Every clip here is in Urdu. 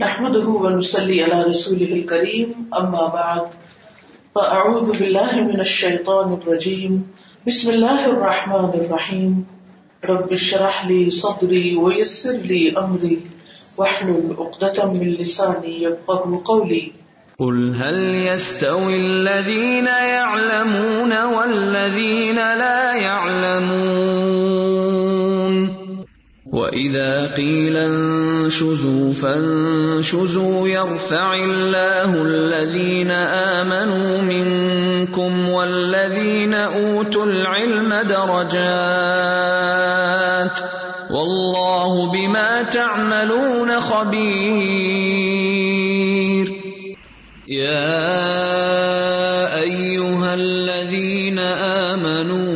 نحمده ونصلي على رسوله الكريم، أما بعد، فأعوذ بالله من الشيطان الرجيم. بسم الله الرحمن الرحيم. رب اشرح لي صدري ويسر لي أمري، واحلل عقدة من لساني يفقهوا قولي. قل هل يستوي الذين يعلمون والذين لا يعلمون؟ وإذا قيل انشزوا فانشزوا يرفع الله الذين آمنوا منكم والذين أوتوا العلم درجات والله بما تعملون خبير. يا أيها الذين آمنوا،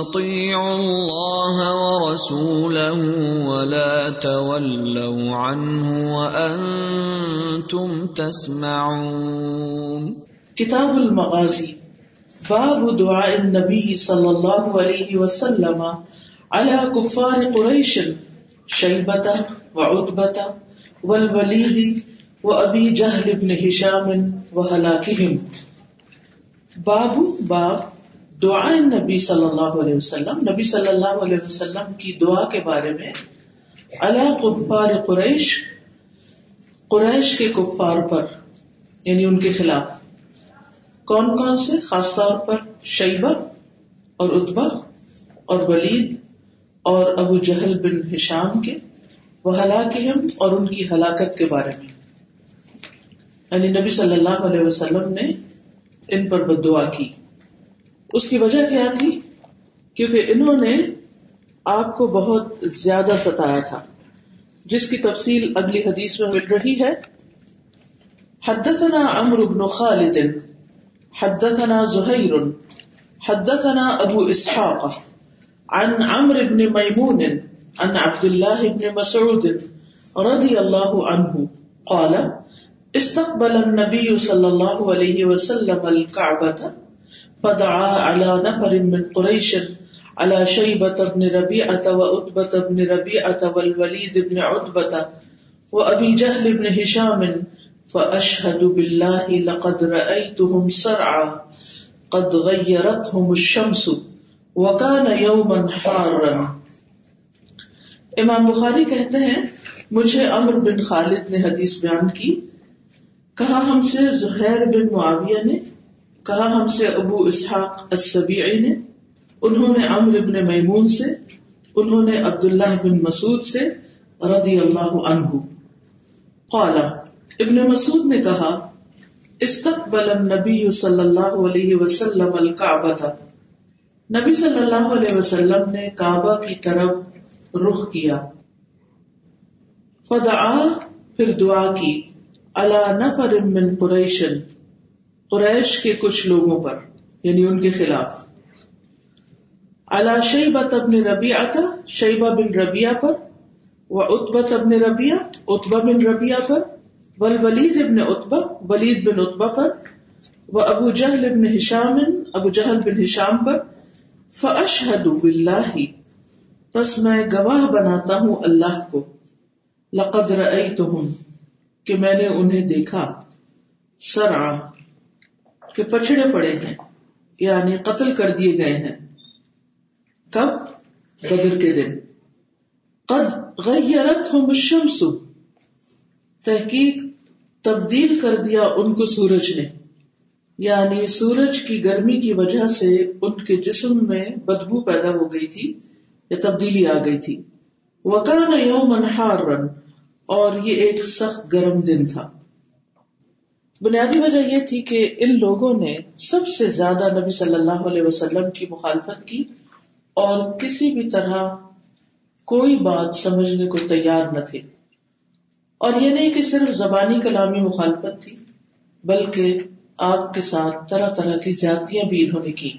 أطيعوا الله ورسوله عنه وأنتم تسمعون. کتاب المغازی، باب دعاء النبی صلی اللہ علیہ وسلم على کفار قریش شیبت وعتبت والولید وابی جہل بن ہشام وہلاکہم باب باب دعاء النبی صلی اللہ علیہ وسلم، نبی صلی اللہ علیہ وسلم کی دعا کے بارے میں علی کفار قریش قریش کے کفار پر یعنی ان کے خلاف۔ کون کون سے؟ خاص طور پر شیبہ اور اتبا اور ولید اور ابو جہل بن ہشام کے، وہ ہلاکہم اور ان کی ہلاکت کے بارے میں۔ یعنی نبی صلی اللہ علیہ وسلم نے ان پر بد دعا کی۔ اس کی وجہ کیا تھی؟ کیونکہ انہوں نے آپ کو بہت زیادہ ستایا تھا۔ جس کی تفصیل اگلی حدیث میں مل رہی ہے۔ حدثنا عمرو بن خالد، حدثنا زهير حدثنا ابو اسحاق، عن عمرو بن ميمون عن عبد الله بن مسعود رضي الله عنه قال، استقبل النبي صلى الله عليه وسلم الكعبة فدعا على نفر من قريش على شيبة بن ربيعة وأتبة بن ربيعة والوليد بن عتبة وأبي جهل بن هشام فأشهد بالله لقد رأيتهم سرعا قد غيرتهم الشمس وكان يوما حارا۔ امام بخاری کہتے ہیں، مجھے امر بن خالد نے حدیث بیان کی۔ کہا ہم سے زہیر بن معاویہ نے، کہا ہم سے ابو اسحاق السبیعی نے۔ انہوں نے امر ابن میمون سے، انہوں نے عبداللہ بن مسعود سے رضی اللہ عنہ۔ قال، ابن مسعود نے کہا، استقبل النبی صلی اللہ علیہ وسلم الکعبہ نبی صلی اللہ علیہ وسلم نے کعبہ کی طرف رخ کیا۔ فدعا، پھر دعا کی، علی نفر من قریش قریش کے کچھ لوگوں پر یعنی ان کے خلاف۔ علی شیبت ابن ربیعہ شیبہ بن ربیعہ پر، و اتبت ابن ربیعہ اتبہ بن ربیعہ پر، والولید ابن اتبا ولید بن اتبا پر وہ ابو جہل ابن ہشام، ابو جہل بن ہشام پر فاشہد باللہ، پس میں گواہ بناتا ہوں اللہ کو، لقد رأیتہم، کہ میں نے انہیں دیکھا، سرعا، کہ پچھڑے پڑے ہیں یعنی قتل کر دیے گئے ہیں۔ کب بدر کے دن۔ قد غیرتہم الشمس۔ تحقیق تبدیل کر دیا ان کو سورج نے۔ یعنی سورج کی گرمی کی وجہ سے ان کے جسم میں بدبو پیدا ہو گئی تھی، یا تبدیلی آ گئی تھی۔ وکان یوم انہار رن اور یہ ایک سخت گرم دن تھا۔ بنیادی وجہ یہ تھی کہ ان لوگوں نے سب سے زیادہ نبی صلی اللہ علیہ وسلم کی مخالفت کی۔ اور کسی بھی طرح کوئی بات سمجھنے کو تیار نہ تھے۔ اور یہ نہیں کہ صرف زبانی کلامی مخالفت تھی، بلکہ آپ کے ساتھ طرح طرح کی زیادتیاں بھی انہوں نے کی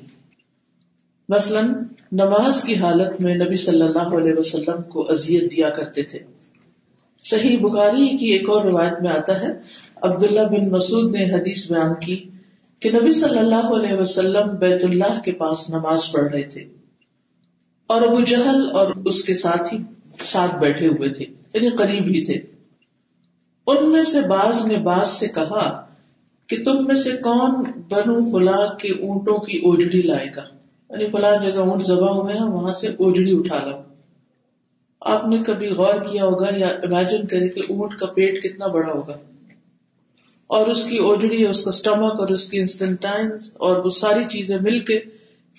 مثلاً، نماز کی حالت میں نبی صلی اللہ علیہ وسلم کو اذیت دیا کرتے تھے۔ صحیح بخاری کی ایک اور روایت میں آتا ہے، عبداللہ بن مسعود نے حدیث بیان کی کہ نبی صلی اللہ علیہ وسلم بیت اللہ کے پاس نماز پڑھ رہے تھے۔ اور ابو جہل اور اس کے ساتھ ہی ساتھ بیٹھے ہوئے تھے یعنی قریب ہی تھے۔ ان میں سے باز نے باز سے کہا کہ تم میں سے کون بنو فلاں کے اونٹوں کی اوجڑی لائے گا؟ یعنی فلاں جگہ اونٹ زبا ہوئے ہیں، وہاں سے اوجڑی اٹھا لو۔ آپ نے کبھی غور کیا ہوگا یا امیجن کرے کہ اونٹ کا پیٹ کتنا بڑا ہوگا؟ اور اس کی اوجڑی، اس کا اسٹمک اور اس کی انسٹنٹائن اور وہ ساری چیزیں مل کے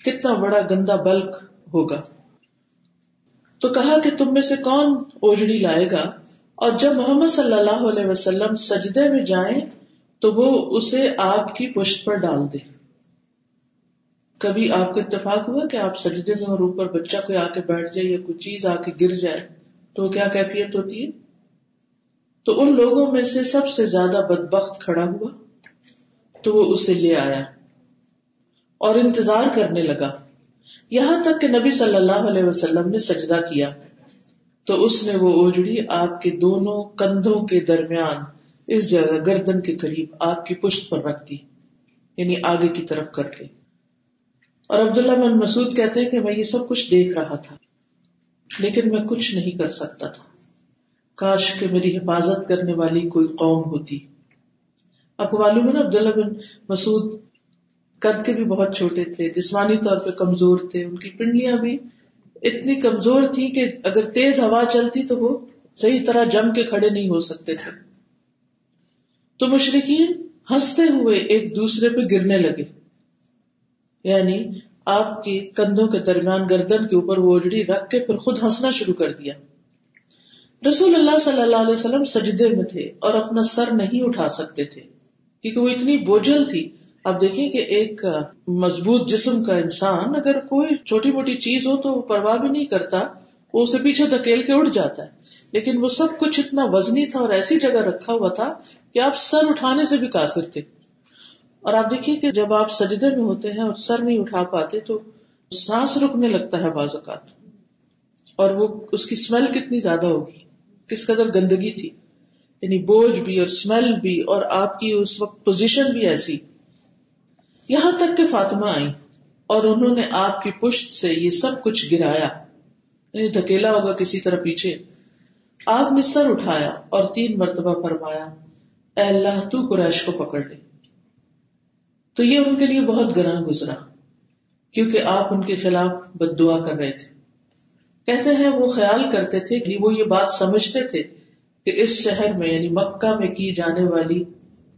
کتنا بڑا گندا بلک ہوگا؟ تو کہا کہ تم میں سے کون اوجڑی لائے گا؟ اور جب محمد صلی اللہ علیہ وسلم سجدے میں جائیں تو وہ اسے آپ کی پشت پر ڈال دے۔ کبھی آپ کو اتفاق ہوا کہ آپ سجدے میں اور اوپر بچہ کوئی آ کے بیٹھ جائے یا کوئی چیز آ کے گر جائے تو کیا کیفیت ہوتی ہے؟ تو ان لوگوں میں سے سب سے زیادہ بدبخت کھڑا ہوا تو وہ اسے لے آیا اور انتظار کرنے لگا۔ یہاں تک کہ نبی صلی اللہ علیہ وسلم نے سجدہ کیا تو اس نے وہ اوجڑی آپ کے دونوں کندھوں کے درمیان اس جگہ گردن کے قریب آپ کی پشت پر رکھ دی یعنی آگے کی طرف کر کے۔ اور عبداللہ بن مسعود کہتے ہیں کہ میں یہ سب کچھ دیکھ رہا تھا، لیکن میں کچھ نہیں کر سکتا تھا۔ کاش کہ میری حفاظت کرنے والی کوئی قوم ہوتی۔ آپ کو معلوم ہے نا عبداللہ بن مسعود قد کے بھی بہت چھوٹے تھے، جسمانی طور پہ کمزور تھے، ان کی پنڈلیاں بھی اتنی کمزور تھی کہ اگر تیز ہوا چلتی تو وہ صحیح طرح جم کے کھڑے نہیں ہو سکتے تھے۔ تو مشرقین ہنستے ہوئے ایک دوسرے پہ گرنے لگے۔ یعنی آپ کے کندھوں کے درمیان گردن کے اوپر وہ اجڑی رکھ کے پھر خود ہنسنا شروع کر دیا۔ رسول اللہ صلی اللہ علیہ وسلم سجدے میں تھے اور اپنا سر نہیں اٹھا سکتے تھے، کیونکہ وہ اتنی بوجھل تھی۔ اب دیکھیں کہ ایک مضبوط جسم کا انسان اگر کوئی چھوٹی موٹی چیز ہو تو وہ پرواہ بھی نہیں کرتا، وہ اسے پیچھے دھکیل کے اڑ جاتا ہے۔ لیکن وہ سب کچھ اتنا وزنی تھا اور ایسی جگہ رکھا ہوا تھا کہ آپ سر اٹھانے سے بھی قاصر تھے۔ اور آپ دیکھیے کہ جب آپ سجدے میں ہوتے ہیں اور سر نہیں اٹھا پاتے تو سانس رکنے لگتا ہے بعض اوقات۔ اور وہ اس کی اسمیل کتنی زیادہ ہوگی، کس قدر گندگی تھی۔ یعنی بوجھ بھی اور اسمیل بھی اور آپ کی اس وقت پوزیشن بھی ایسی۔ یہاں تک کہ فاطمہ آئی اور انہوں نے آپ کی پشت سے یہ سب کچھ گرایا۔ یعنی دھکیلا ہوگا کسی طرح پیچھے۔ آپ نے سر اٹھایا اور تین مرتبہ فرمایا، اے اللہ، تو قریش کو پکڑ لے۔ تو یہ ان کے لیے بہت گراں گزرا، کیونکہ آپ ان کے خلاف بد دعا کر رہے تھے۔ کہتے ہیں، وہ خیال کرتے تھے کہ وہ یہ بات سمجھتے تھے کہ اس شہر میں یعنی مکہ میں کی جانے والی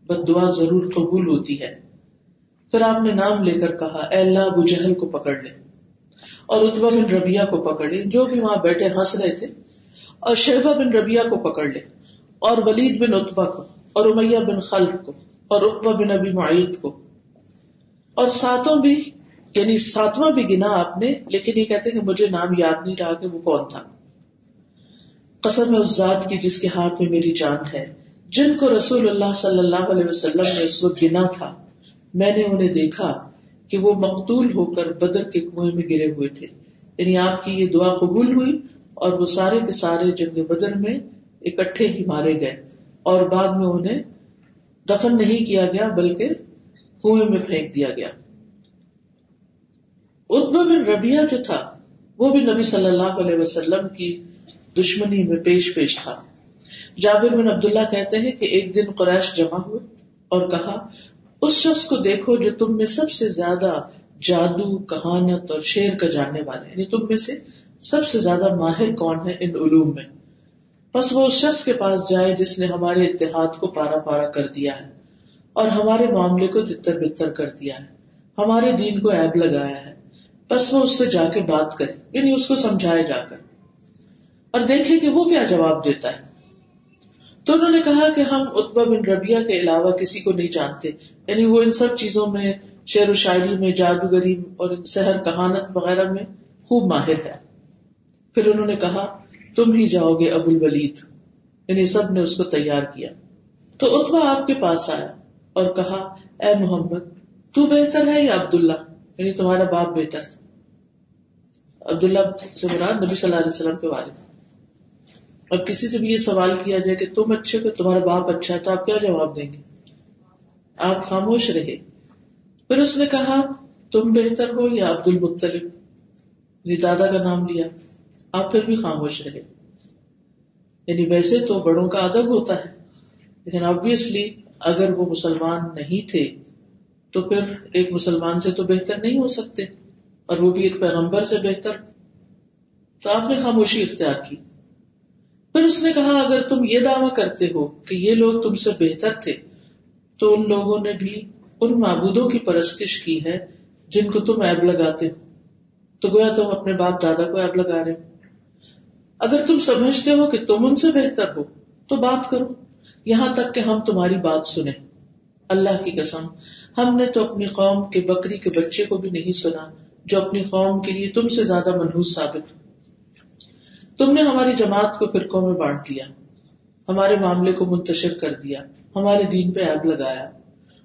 بد دعا ضرور قبول ہوتی ہے۔ پھر آپ نے نام لے کر کہا، اے اللہ، ابو جہل کو پکڑ لے۔ اور اتبا بن ربیہ کو پکڑ لے۔ جو بھی وہاں بیٹھے، ہنس رہے تھے۔ اور شہبہ بن ربیہ کو پکڑ لے۔ اور ولید بن اتبا کو، اور امیہ بن خلف کو، اور اتبا بن ابی معید کو۔ اور ساتوں بھی یعنی ساتواں بھی گنا آپ نے، لیکن یہ کہتے کہ مجھے نام یاد نہیں رہا کہ وہ کون تھا۔ قسم اس ذات کی جس کے ہاتھ میں میری جان ہے۔ جن کو رسول اللہ صلی اللہ علیہ وسلم نے اس وقت گنا تھا میں نے انہیں دیکھا کہ وہ مقتول ہو کر بدر کے کنویں میں گرے ہوئے تھے۔ یعنی آپ کی یہ دعا قبول ہوئی اور وہ سارے کے سارے جنگ بدر میں اکٹھے ہی مارے گئے اور بعد میں انہیں دفن نہیں کیا گیا، بلکہ کنویں میں پھینک دیا گیا۔ ادب بن ربیہ جو تھا، وہ بھی نبی صلی اللہ علیہ وسلم کی دشمنی میں پیش پیش تھا۔ جابر بن عبداللہ کہتے ہیں کہ ایک دن قریش جمع ہوئے اور کہا اس شخص کو دیکھو جو تم میں سب سے زیادہ جادو، کہانت اور شیر کا جاننے والے یعنی تم میں سے سب سے زیادہ ماہر کون ہے ان علوم میں؟ بس وہ اس شخص کے پاس جائے جس نے ہمارے اتحاد کو پارا پارا کر دیا ہے اور ہمارے معاملے کو تتر بتر کر دیا ہے۔ ہمارے دین کو ایب لگایا ہے۔ بس وہ اس سے جا کے بات کرے یعنی اس کو سمجھائے جا کر۔ اور دیکھے کہ وہ کیا جواب دیتا ہے۔ تو انہوں نے کہا کہ ہم اتبا بن ربیہ کے علاوہ کسی کو نہیں جانتے۔ یعنی وہ ان سب چیزوں میں، شعر و شاعری میں، جادوگری اور سحر کہانت وغیرہ میں خوب ماہر ہے۔ پھر انہوں نے کہا، تم ہی جاؤ گے ابو الولید۔ یعنی سب نے اس کو تیار کیا۔ تو اتبا آپ کے پاس آیا اور کہا، اے محمد، تو بہتر ہے یا عبداللہ؟ یعنی تمہارا باپ بہتر عبداللہ سے مراد نبی صلی اللہ علیہ وسلم کے والد۔ اور کسی سے بھی یہ سوال کیا جائے کہ تم اچھے ہو تمہارا باپ اچھا ہے تو آپ کیا جواب دیں گے؟ آپ خاموش رہے۔ پھر اس نے کہا، تم بہتر ہو یا عبد المختلف دادا کا نام لیا۔ آپ پھر بھی خاموش رہے۔ یعنی ویسے تو بڑوں کا ادب ہوتا ہے، لیکن آبیسلی اگر وہ مسلمان نہیں تھے تو پھر ایک مسلمان سے تو بہتر نہیں ہو سکتے، اور وہ بھی ایک پیغمبر سے بہتر۔ تو آپ نے خاموشی اختیار کی۔ پھر اس نے کہا، اگر تم یہ دعوی کرتے ہو کہ یہ لوگ تم سے بہتر تھے، تو ان لوگوں نے بھی ان معبودوں کی پرستش کی ہے جن کو تم ایب لگاتے ہو۔ تو گویا تم اپنے باپ دادا کو ایب لگا رہے ہو۔ اگر تم سمجھتے ہو کہ تم ان سے بہتر ہو، تو بات کرو۔ یہاں تک کہ ہم تمہاری بات سنیں۔ اللہ کی قسم، ہم نے تو اپنی قوم کے بکری کے بچے کو بھی نہیں سنا، جو اپنی قوم کے لیے تم سے زیادہ منحوس ثابت ہو۔ تم نے ہماری جماعت کو فرقوں میں بانٹ دیا ہمارے معاملے کو منتشر کر دیا، ہمارے دین پہ ایب لگایا،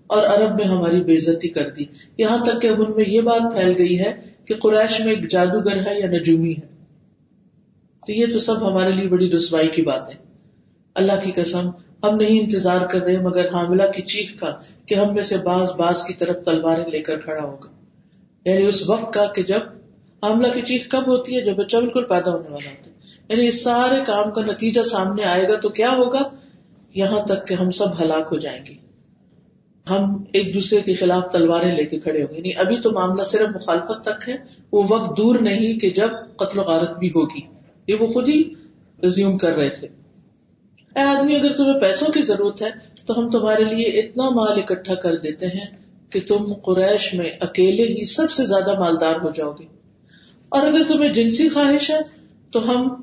اور عرب میں ہماری بےزتی کر دی۔ یہاں تک کہ اب ان میں یہ بات پھیل گئی ہے کہ قریش میں ایک جادوگر ہے یا نجومی ہے۔ تو یہ تو سب ہمارے لیے بڑی رسوائی کی بات ہے اللہ کی قسم، ہم نہیں انتظار کر رہے مگر حاملہ کی چیخ کا کہ ہم میں سے باز باز کی طرف تلواریں لے کر کھڑا ہوگا۔ یعنی اس وقت کا کہ جب حاملہ کی چیخ کب ہوتی ہے، جب بچہ بالکل پیدا ہونے والا ہوتا ہے۔ یعنی اس سارے کام کا نتیجہ سامنے آئے گا تو کیا ہوگا؟ یہاں تک کہ ہم سب ہلاک ہو جائیں گے۔ ہم ایک دوسرے کے خلاف تلواریں لے کے کھڑے ہوں گے۔ یعنی ابھی تو معاملہ صرف مخالفت تک ہے۔ وہ وقت دور نہیں کہ جب قتل و غارت بھی ہوگی۔ یہ وہ خود ہی ریزیوم کر رہے تھے۔ اے آدمی، اگر تمہیں پیسوں کی ضرورت ہے، تو ہم تمہارے لیے اتنا مال اکٹھا کر دیتے ہیں کہ تم قریش میں اکیلے ہی سب سے زیادہ مالدار ہو جاؤ گے۔ اور اگر تمہیں جنسی خواہش ہے، تو ہم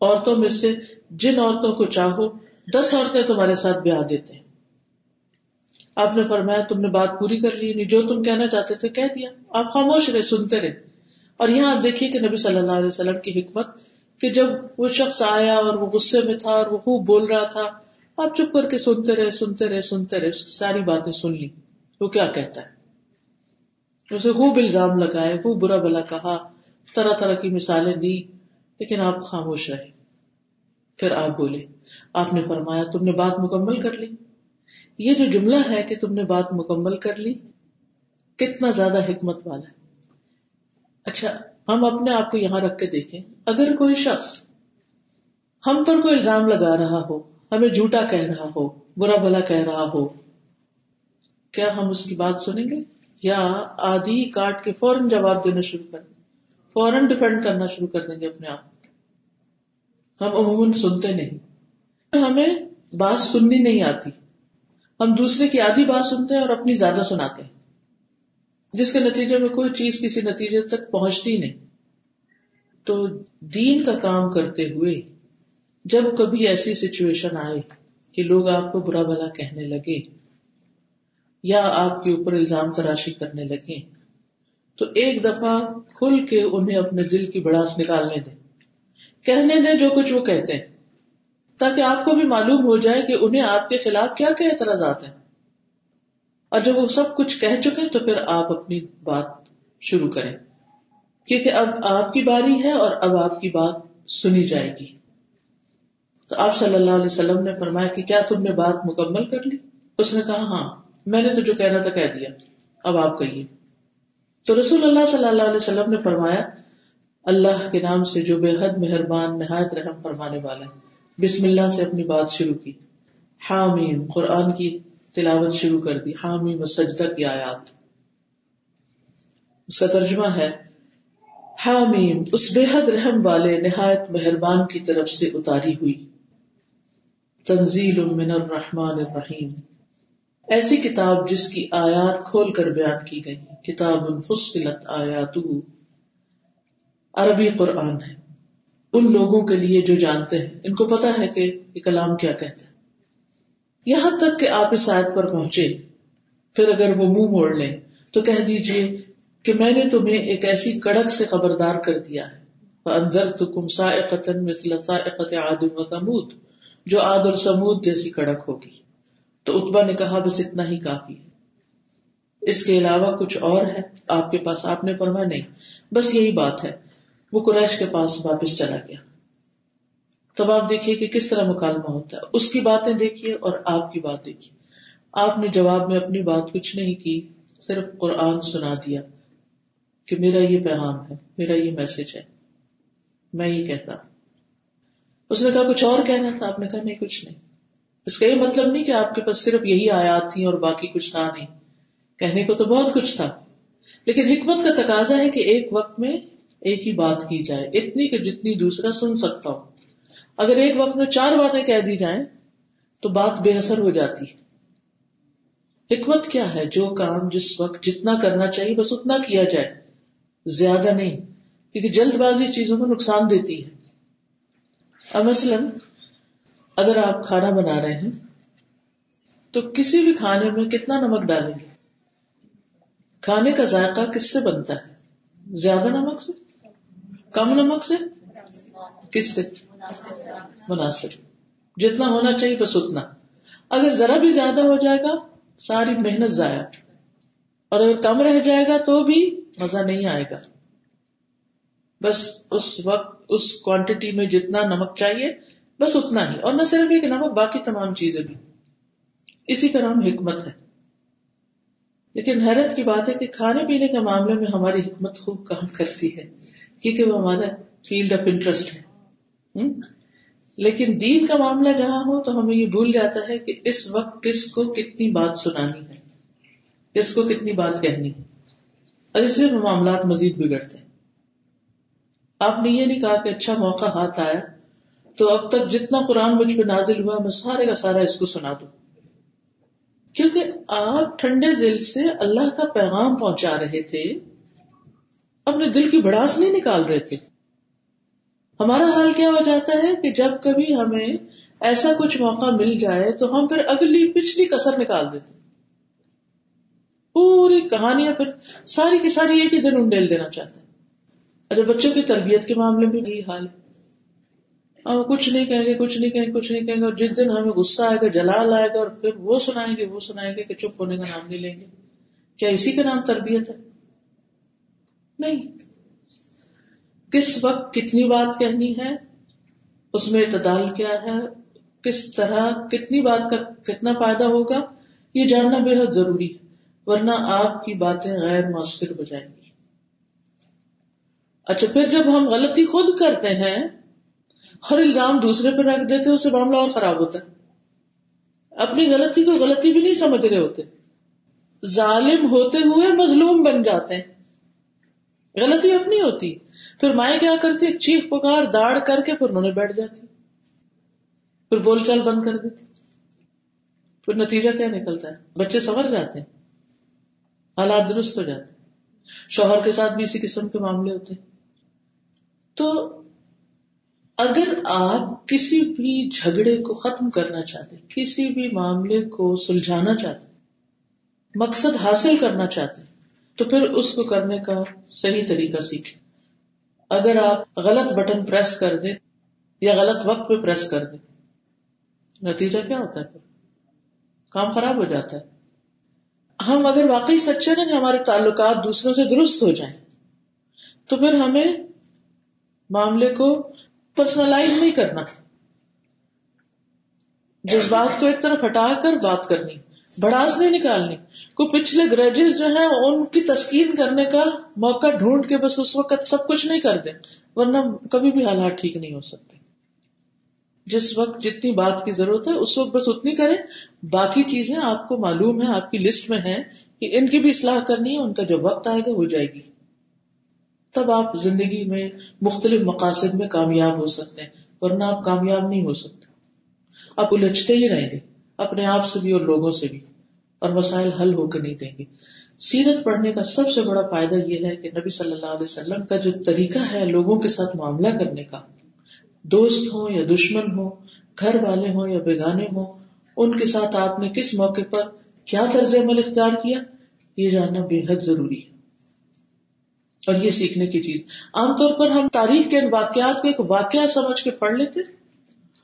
عورتوں میں سے جن عورتوں کو چاہو، دس عورتیں تمہارے ساتھ بیاہ دیتے ہیں۔ آپ نے فرمایا، تم نے بات پوری کر لی جو تم کہنا چاہتے تھے کہہ دیا۔ آپ خاموش رہے، سنتے رہے۔ اور یہاں آپ دیکھیے کہ نبی صلی اللہ علیہ وسلم کی حکمت کہ جب وہ شخص آیا اور وہ غصے میں تھا اور وہ خوب بول رہا تھا، آپ چپ کر کے سنتے رہے سنتے رہے سنتے رہے ساری باتیں سن لی۔ وہ کیا کہتا ہے؟ اسے خوب الزام لگائے خوب برا بلا کہا، طرح طرح کی مثالیں دی۔ لیکن آپ خاموش رہے۔ پھر آپ بولے، آپ نے فرمایا، تم نے بات مکمل کر لی۔ یہ جو جملہ ہے کہ تم نے بات مکمل کر لی، کتنا زیادہ حکمت والا ہے۔ اچھا ہم اپنے آپ کو یہاں رکھ کے دیکھیں۔ اگر کوئی شخص ہم پر کوئی الزام لگا رہا ہو، ہمیں جھوٹا کہہ رہا ہو، برا بھلا کہہ رہا ہو، کیا ہم اس کی بات سنیں گے؟ یا آدھی کاٹ کے فوراً جواب دینا شروع کر دیں۔ فوراً ڈیپینڈ کرنا شروع کر دیں گے اپنے آپ ہم عموماً سنتے نہیں۔ ہمیں بات سننی نہیں آتی۔ ہم دوسرے کی آدھی بات سنتے ہیں اور اپنی زیادہ سناتے ہیں۔ جس کے نتیجے میں کوئی چیز کسی نتیجے تک پہنچتی نہیں۔ تو دین کا کام کرتے ہوئے جب کبھی ایسی سچویشن آئے کہ لوگ آپ کو برا بلا کہنے لگے یا آپ کے اوپر الزام تراشی کرنے لگے تو ایک دفعہ کھل کے انہیں اپنے دل کی بڑاس نکالنے دیں کہنے دیں جو کچھ وہ کہتے ہیں۔ تاکہ آپ کو بھی معلوم ہو جائے کہ انہیں آپ کے خلاف کیا کیا اعتراضات ہیں۔ اور جب وہ سب کچھ کہہ چکے تو پھر آپ اپنی بات شروع کریں۔ کیونکہ اب آپ کی باری ہے اور اب آپ کی بات سنی جائے گی۔ تو آپ صلی اللہ علیہ وسلم نے فرمایا کہ کیا تم نے بات مکمل کر لی؟ اس نے کہا ہاں میں نے تو جو کہنا تھا کہہ دیا۔ اب آپ کہیے۔ تو رسول اللہ صلی اللہ علیہ وسلم نے فرمایا، اللہ کے نام سے جو بے حد مہربان، نہایت رحم فرمانے والا ہے۔ بسم اللہ سے اپنی بات شروع کی۔ حامیم، قرآن کی تلاوت شروع کر دی۔ حامیم سجدہ کی آیات۔ اس کا ترجمہ ہے، حامیم، اس بے حد رحم والے، نہایت مہربان کی طرف سے اتاری ہوئی۔ تنزیل من الرحمن الرحیم۔ ایسی کتاب جس کی آیات کھول کر بیان کی گئی۔ کتاب فصلت آیات عربی قرآن ہے۔ ان لوگوں کے لیے جو جانتے ہیں، ان کو پتا ہے کہ یہ کلام کیا کہتا ہے یہاں تک کہ آپ اس آیت پر پہنچے، پھر اگر وہ منہ موڑ لیں، تو کہہ دیجیے کہ میں نے تمہیں ایک ایسی کڑک سے خبردار کر دیا ہے۔ اندر تو کم مثل سائقت عادم و سمود جو عاد اور سمود جیسی کڑک ہوگی۔ تو اتبا نے کہا بس اتنا ہی کافی ہے۔ اس کے علاوہ کچھ اور ہے۔ آپ کے پاس آپ نے فرمایا نہیں، بس یہی بات ہے۔ وہ قریش کے پاس واپس چلا گیا۔ تب آپ دیکھیے کہ کس طرح مکالمہ ہوتا ہے۔ اس کی باتیں دیکھیے اور آپ کی بات دیکھیے۔ آپ نے جواب میں اپنی بات کچھ نہیں کی، صرف قرآن سنا دیا کہ میرا یہ پیغام ہے، میرا یہ میسج ہے۔ میں یہ کہتا ہوں۔ اس نے کہا کچھ اور کہنا تھا، آپ نے کہا نہیں، کچھ نہیں۔ اس کا یہ مطلب نہیں کہ آپ کے پاس صرف یہی آیات تھی اور باقی کچھ تھا نہیں۔ کہنے کو تو بہت کچھ تھا۔ لیکن حکمت کا تقاضا ہے کہ ایک وقت میں ایک ہی بات کی جائے، اتنی کہ جتنی دوسرا سن سکتا ہو۔ اگر ایک وقت میں چار باتیں کہہ دی جائیں تو بات بے اثر ہو جاتی۔ حکمت کیا ہے؟ جو کام جس وقت جتنا کرنا چاہیے، بس اتنا کیا جائے۔ زیادہ نہیں، کیونکہ جلد بازی چیزوں کو نقصان دیتی ہے۔ اب مثلاً اگر آپ کھانا بنا رہے ہیں، تو کسی بھی کھانے میں کتنا نمک ڈالیں گے؟ کھانے کا ذائقہ کس سے بنتا ہے؟ زیادہ نمک سے؟ کم نمک سے؟ کس سے؟ مناسب۔ جتنا ہونا چاہیے بس اتنا۔ اگر ذرا بھی زیادہ ہو جائے گا، ساری محنت ضائع۔ اور اگر کم رہ جائے گا، تو بھی مزہ نہیں آئے گا۔ بس اس وقت، اس کوانٹٹی میں جتنا نمک چاہیے بس اتنا ہی۔ اور نہ صرف ایک نمک باقی تمام چیزیں بھی۔ اسی کا نام حکمت ہے لیکن حیرت کی بات ہے کہ کھانے پینے کے معاملے میں ہماری حکمت خوب کام کرتی ہے، کیونکہ وہ ہمارا فیلڈ آف انٹرسٹ ہے۔ لیکن دین کا معاملہ جہاں ہو تو ہمیں یہ بھول جاتا ہے کہ اس وقت کس کو کتنی بات سنانی ہے، کس کو کتنی بات کہنی ہے۔ اور اس سے معاملات مزید بگڑتے ہیں۔ آپ نے یہ نہیں کہا کہ اچھا موقع ہاتھ آیا۔ تو اب تک جتنا قرآن مجھ پہ نازل ہوا میں سارے کا سارا اس کو سنا دوں۔ کیونکہ آپ ٹھنڈے دل سے اللہ کا پیغام پہنچا رہے تھے، اپنے دل کی بڑاس نہیں نکال رہے تھے۔ ہمارا حال کیا ہو جاتا ہے کہ جب کبھی ہمیں ایسا کچھ موقع مل جائے تو ہم پھر اگلی پچھلی کسر نکال دیتے۔ پوری کہانیاں پھر ساری کی ساری ایک ہی دن انڈیل دینا چاہتے ہیں۔ اچھا بچوں کی تربیت کے معاملے میں یہی حال ہے۔ ہم کچھ نہیں کہیں گے، کچھ نہیں کہیں گے، کچھ نہیں کہیں گے۔ اور جس دن ہمیں غصہ آئے گا، جلال آئے گا اور پھر وہ سنائیں گے، وہ سنائیں گے کہ چپ ہونے کا نام نہیں لیں گے۔ کیا اسی کا نام تربیت ہے؟ نہیں۔ کس وقت کتنی بات کہنی ہے؟ اس میں اعتدال کیا ہے؟ کس طرح کتنی بات کا کتنا فائدہ ہوگا؟ یہ جاننا بے حد ضروری ہے، ورنہ آپ کی باتیں غیر مؤثر ہو جائیں گی۔ اچھا پھر جب ہم غلطی خود کرتے ہیں ہر الزام دوسرے پہ رکھ دیتے اس سے معاملہ اور خراب ہوتا ہے۔ اپنی غلطی کو غلطی بھی نہیں سمجھ رہے ہوتے۔ ظالم ہوتے ہوئے مظلوم بن جاتے ہیں۔ غلطی اپنی ہوتی۔ پھر مائیں کیا کرتی چیخ پکار داڑ کر کے پھر انہوں نے بیٹھ جاتی۔ پھر بول چال بند کر دیتی۔ پھر نتیجہ کیا نکلتا ہے؟ بچے سنور جاتے ہیں۔ حالات درست ہو جاتے ہیں۔ شوہر کے ساتھ بھی اسی قسم کے معاملے ہوتے ہیں۔ تو اگر آپ کسی بھی جھگڑے کو ختم کرنا چاہتے کسی بھی معاملے کو سلجھانا چاہتے مقصد حاصل کرنا چاہتے تو پھر اس کو کرنے کا صحیح طریقہ سیکھیں۔ اگر آپ غلط بٹن پریس کر دیں یا غلط وقت پہ پریس کر دیں، نتیجہ کیا ہوتا ہے پھر؟ کام خراب ہو جاتا ہے۔ ہم اگر واقعی سچے نا کہ ہمارے تعلقات دوسروں سے درست ہو جائیں، تو پھر ہمیں معاملے کو پرسنلائز نہیں کرنا۔ جذبات کو ایک طرف ہٹا کر بات کرنی، بڑاس نہیں نکالنی۔ کو پچھلے گریجز جو ہیں، ان کی تسکین کرنے کا موقع ڈھونڈ کے بس اس وقت سب کچھ نہیں کر دیں، ورنہ کبھی بھی حالات ٹھیک نہیں ہو سکتے۔ جس وقت جتنی بات کی ضرورت ہے، اس وقت بس اتنی کریں۔ باقی چیزیں آپ کو معلوم ہے آپ کی لسٹ میں ہے کہ ان کی بھی اصلاح کرنی ہے، ان کا جو وقت آئے گا، ہو جائے گی۔ تب آپ زندگی میں مختلف مقاصد میں کامیاب ہو سکتے ہیں، ورنہ آپ کامیاب نہیں ہو سکتے۔ آپ الجھتے ہی رہیں گے، اپنے آپ سے بھی اور لوگوں سے بھی، اور مسائل حل ہو کے نہیں دیں گے۔ سیرت پڑھنے کا سب سے بڑا فائدہ یہ ہے کہ نبی صلی اللہ علیہ وسلم کا جو طریقہ ہے لوگوں کے ساتھ معاملہ کرنے کا، دوست ہوں یا دشمن ہو گھر والے ہوں یا بیگانے ہوں، ان کے ساتھ آپ نے کس موقع پر کیا طرز عمل اختیار کیا، یہ جاننا بے حد ضروری ہے۔ اور یہ سیکھنے کی چیز۔ عام طور پر ہم تاریخ کے واقعات کو ایک واقعہ سمجھ کے پڑھ لیتے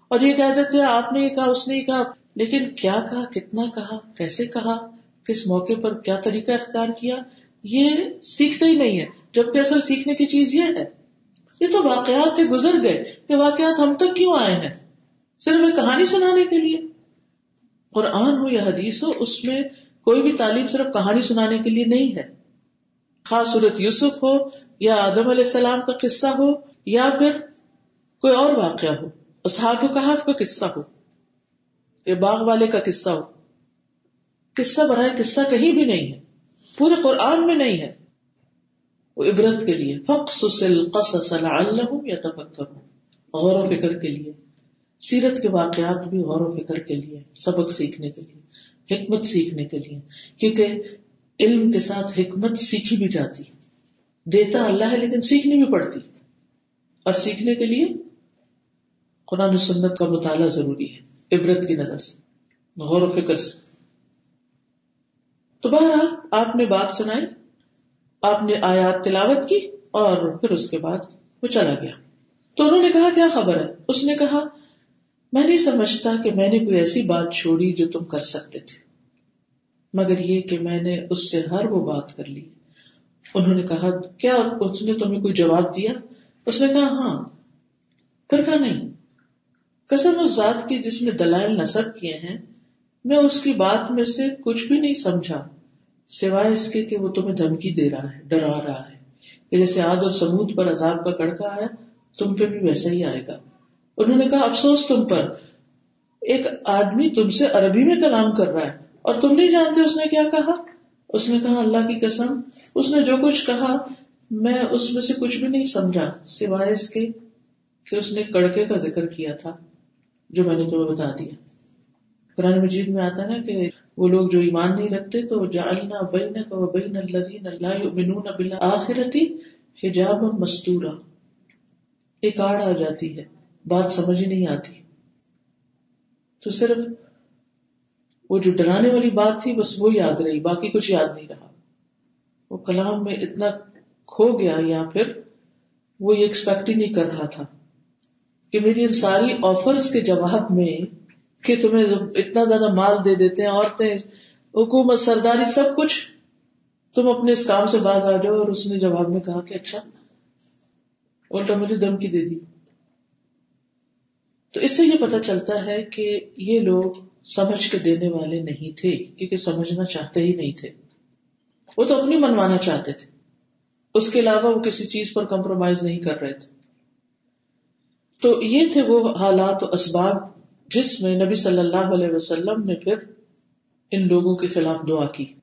اور یہ کہہ دیتے، آپ نے یہ کہا، اس نے یہ کہا۔ لیکن کیا کہا، کتنا کہا، کیسے کہا، کس موقع پر کیا طریقہ اختیار کیا، یہ سیکھتے ہی نہیں ہے جبکہ اصل سیکھنے کی چیز یہ ہے۔ یہ تو واقعات سے گزر گئے۔ کہ واقعات ہم تک کیوں آئے ہیں؟ صرف ایک کہانی سنانے کے لیے۔ قرآن ہو یا حدیث ہو، اس میں کوئی بھی تعلیم صرف کہانی سنانے کے لیے نہیں ہے۔ خاص صورت یوسف ہو یا آدم علیہ السلام کا قصہ ہو یا پھر کوئی اور واقعہ ہو اصحاب کہاف کا قصہ ہو یہ باغ والے کا قصہ ہو۔ قصہ برائے قصہ کہیں بھی نہیں ہے، پورے قرآن میں نہیں ہے۔ وہ عبرت کے لیے فخص یا غور و فکر کے لیے۔ سیرت کے واقعات بھی غور و فکر کے لیے، سبق سیکھنے کے لیے، حکمت سیکھنے کے لیے۔ کیونکہ علم کے ساتھ حکمت سیکھی بھی جاتی۔ دیتا اللہ ہے لیکن سیکھنی بھی پڑتی۔ اور سیکھنے کے لیے قرآن سنت کا مطالعہ ضروری ہے، عبرت کی نظر سے، غور و فکر سے۔ تو بہرحال آپ نے بات سنائی، آپ نے آیات تلاوت کی اور پھر اس کے بعد وہ چلا گیا۔ تو انہوں نے کہا، کیا خبر ہے؟ اس نے کہا، میں نہیں سمجھتا کہ میں نے کوئی ایسی بات چھوڑی جو تم کر سکتے تھے۔ مگر یہ کہ میں نے اس سے ہر وہ بات کر لی۔ انہوں نے کہا، کیا اس نے تمہیں کوئی جواب دیا؟ اس نے کہا ہاں۔ پھر کہا، نہیں۔ قسم اس ذات کی جس نے دلائل نصب کیے ہیں، میں اس کی بات میں سے کچھ بھی نہیں سمجھا۔ سوائے اس کے کہ وہ تمہیں دھمکی دے رہا ہے، ڈرا رہا ہے۔ کہ جیسے آد اور سمود پر عذاب کا کڑکا آیا تم پہ بھی ویسا ہی آئے گا۔ انہوں نے کہا، افسوس تم پر۔ ایک آدمی تم سے عربی میں کلام کر رہا ہے۔ اور تم نہیں جانتے اس نے کیا کہا؟ اس نے کہا، اللہ کی قسم، اس نے جو کچھ کہا، میں اس میں سے کچھ بھی نہیں سمجھا، سوائے اس کے کہ اس نے کڑکے کا ذکر کیا تھا، جو میں نے تمہیں بتا دیا۔ قرآن مجید میں آتا نا کہ وہ لوگ جو ایمان نہیں رکھتے تو جعلنا بینک و بین الذین لا یؤمنون بالآخرتی حجاب مستورا۔ ایک آڑ آ جاتی ہے، بات سمجھ ہی نہیں آتی۔ تو صرف وہ جو ڈرانے والی بات تھی بس وہ یاد رہی، باقی کچھ یاد نہیں رہا۔ وہ کلام میں اتنا کھو گیا یا پھر وہ یہ ایکسپیکٹ ہی نہیں کر رہا تھا کہ میری ان ساری آفرز کے جواب میں کہ تمہیں اتنا زیادہ مال دے دیتے ہیں، عورتیں، حکومت، سرداری، سب کچھ۔ تم اپنے اس کام سے باز آ جاؤ اور اس نے جواب میں کہا کہ اچھا الٹا مجھے دمکی دے دی۔ تو اس سے یہ پتا چلتا ہے کہ یہ لوگ سمجھ کے دینے والے نہیں تھے، کیونکہ سمجھنا چاہتے ہی نہیں تھے۔ وہ تو اپنی منوانا چاہتے تھے۔ اس کے علاوہ وہ کسی چیز پر کمپرومائز نہیں کر رہے تھے۔ تو یہ تھے وہ حالات و اسباب جس میں نبی صلی اللہ علیہ وسلم نے پھر ان لوگوں کے خلاف دعا کی۔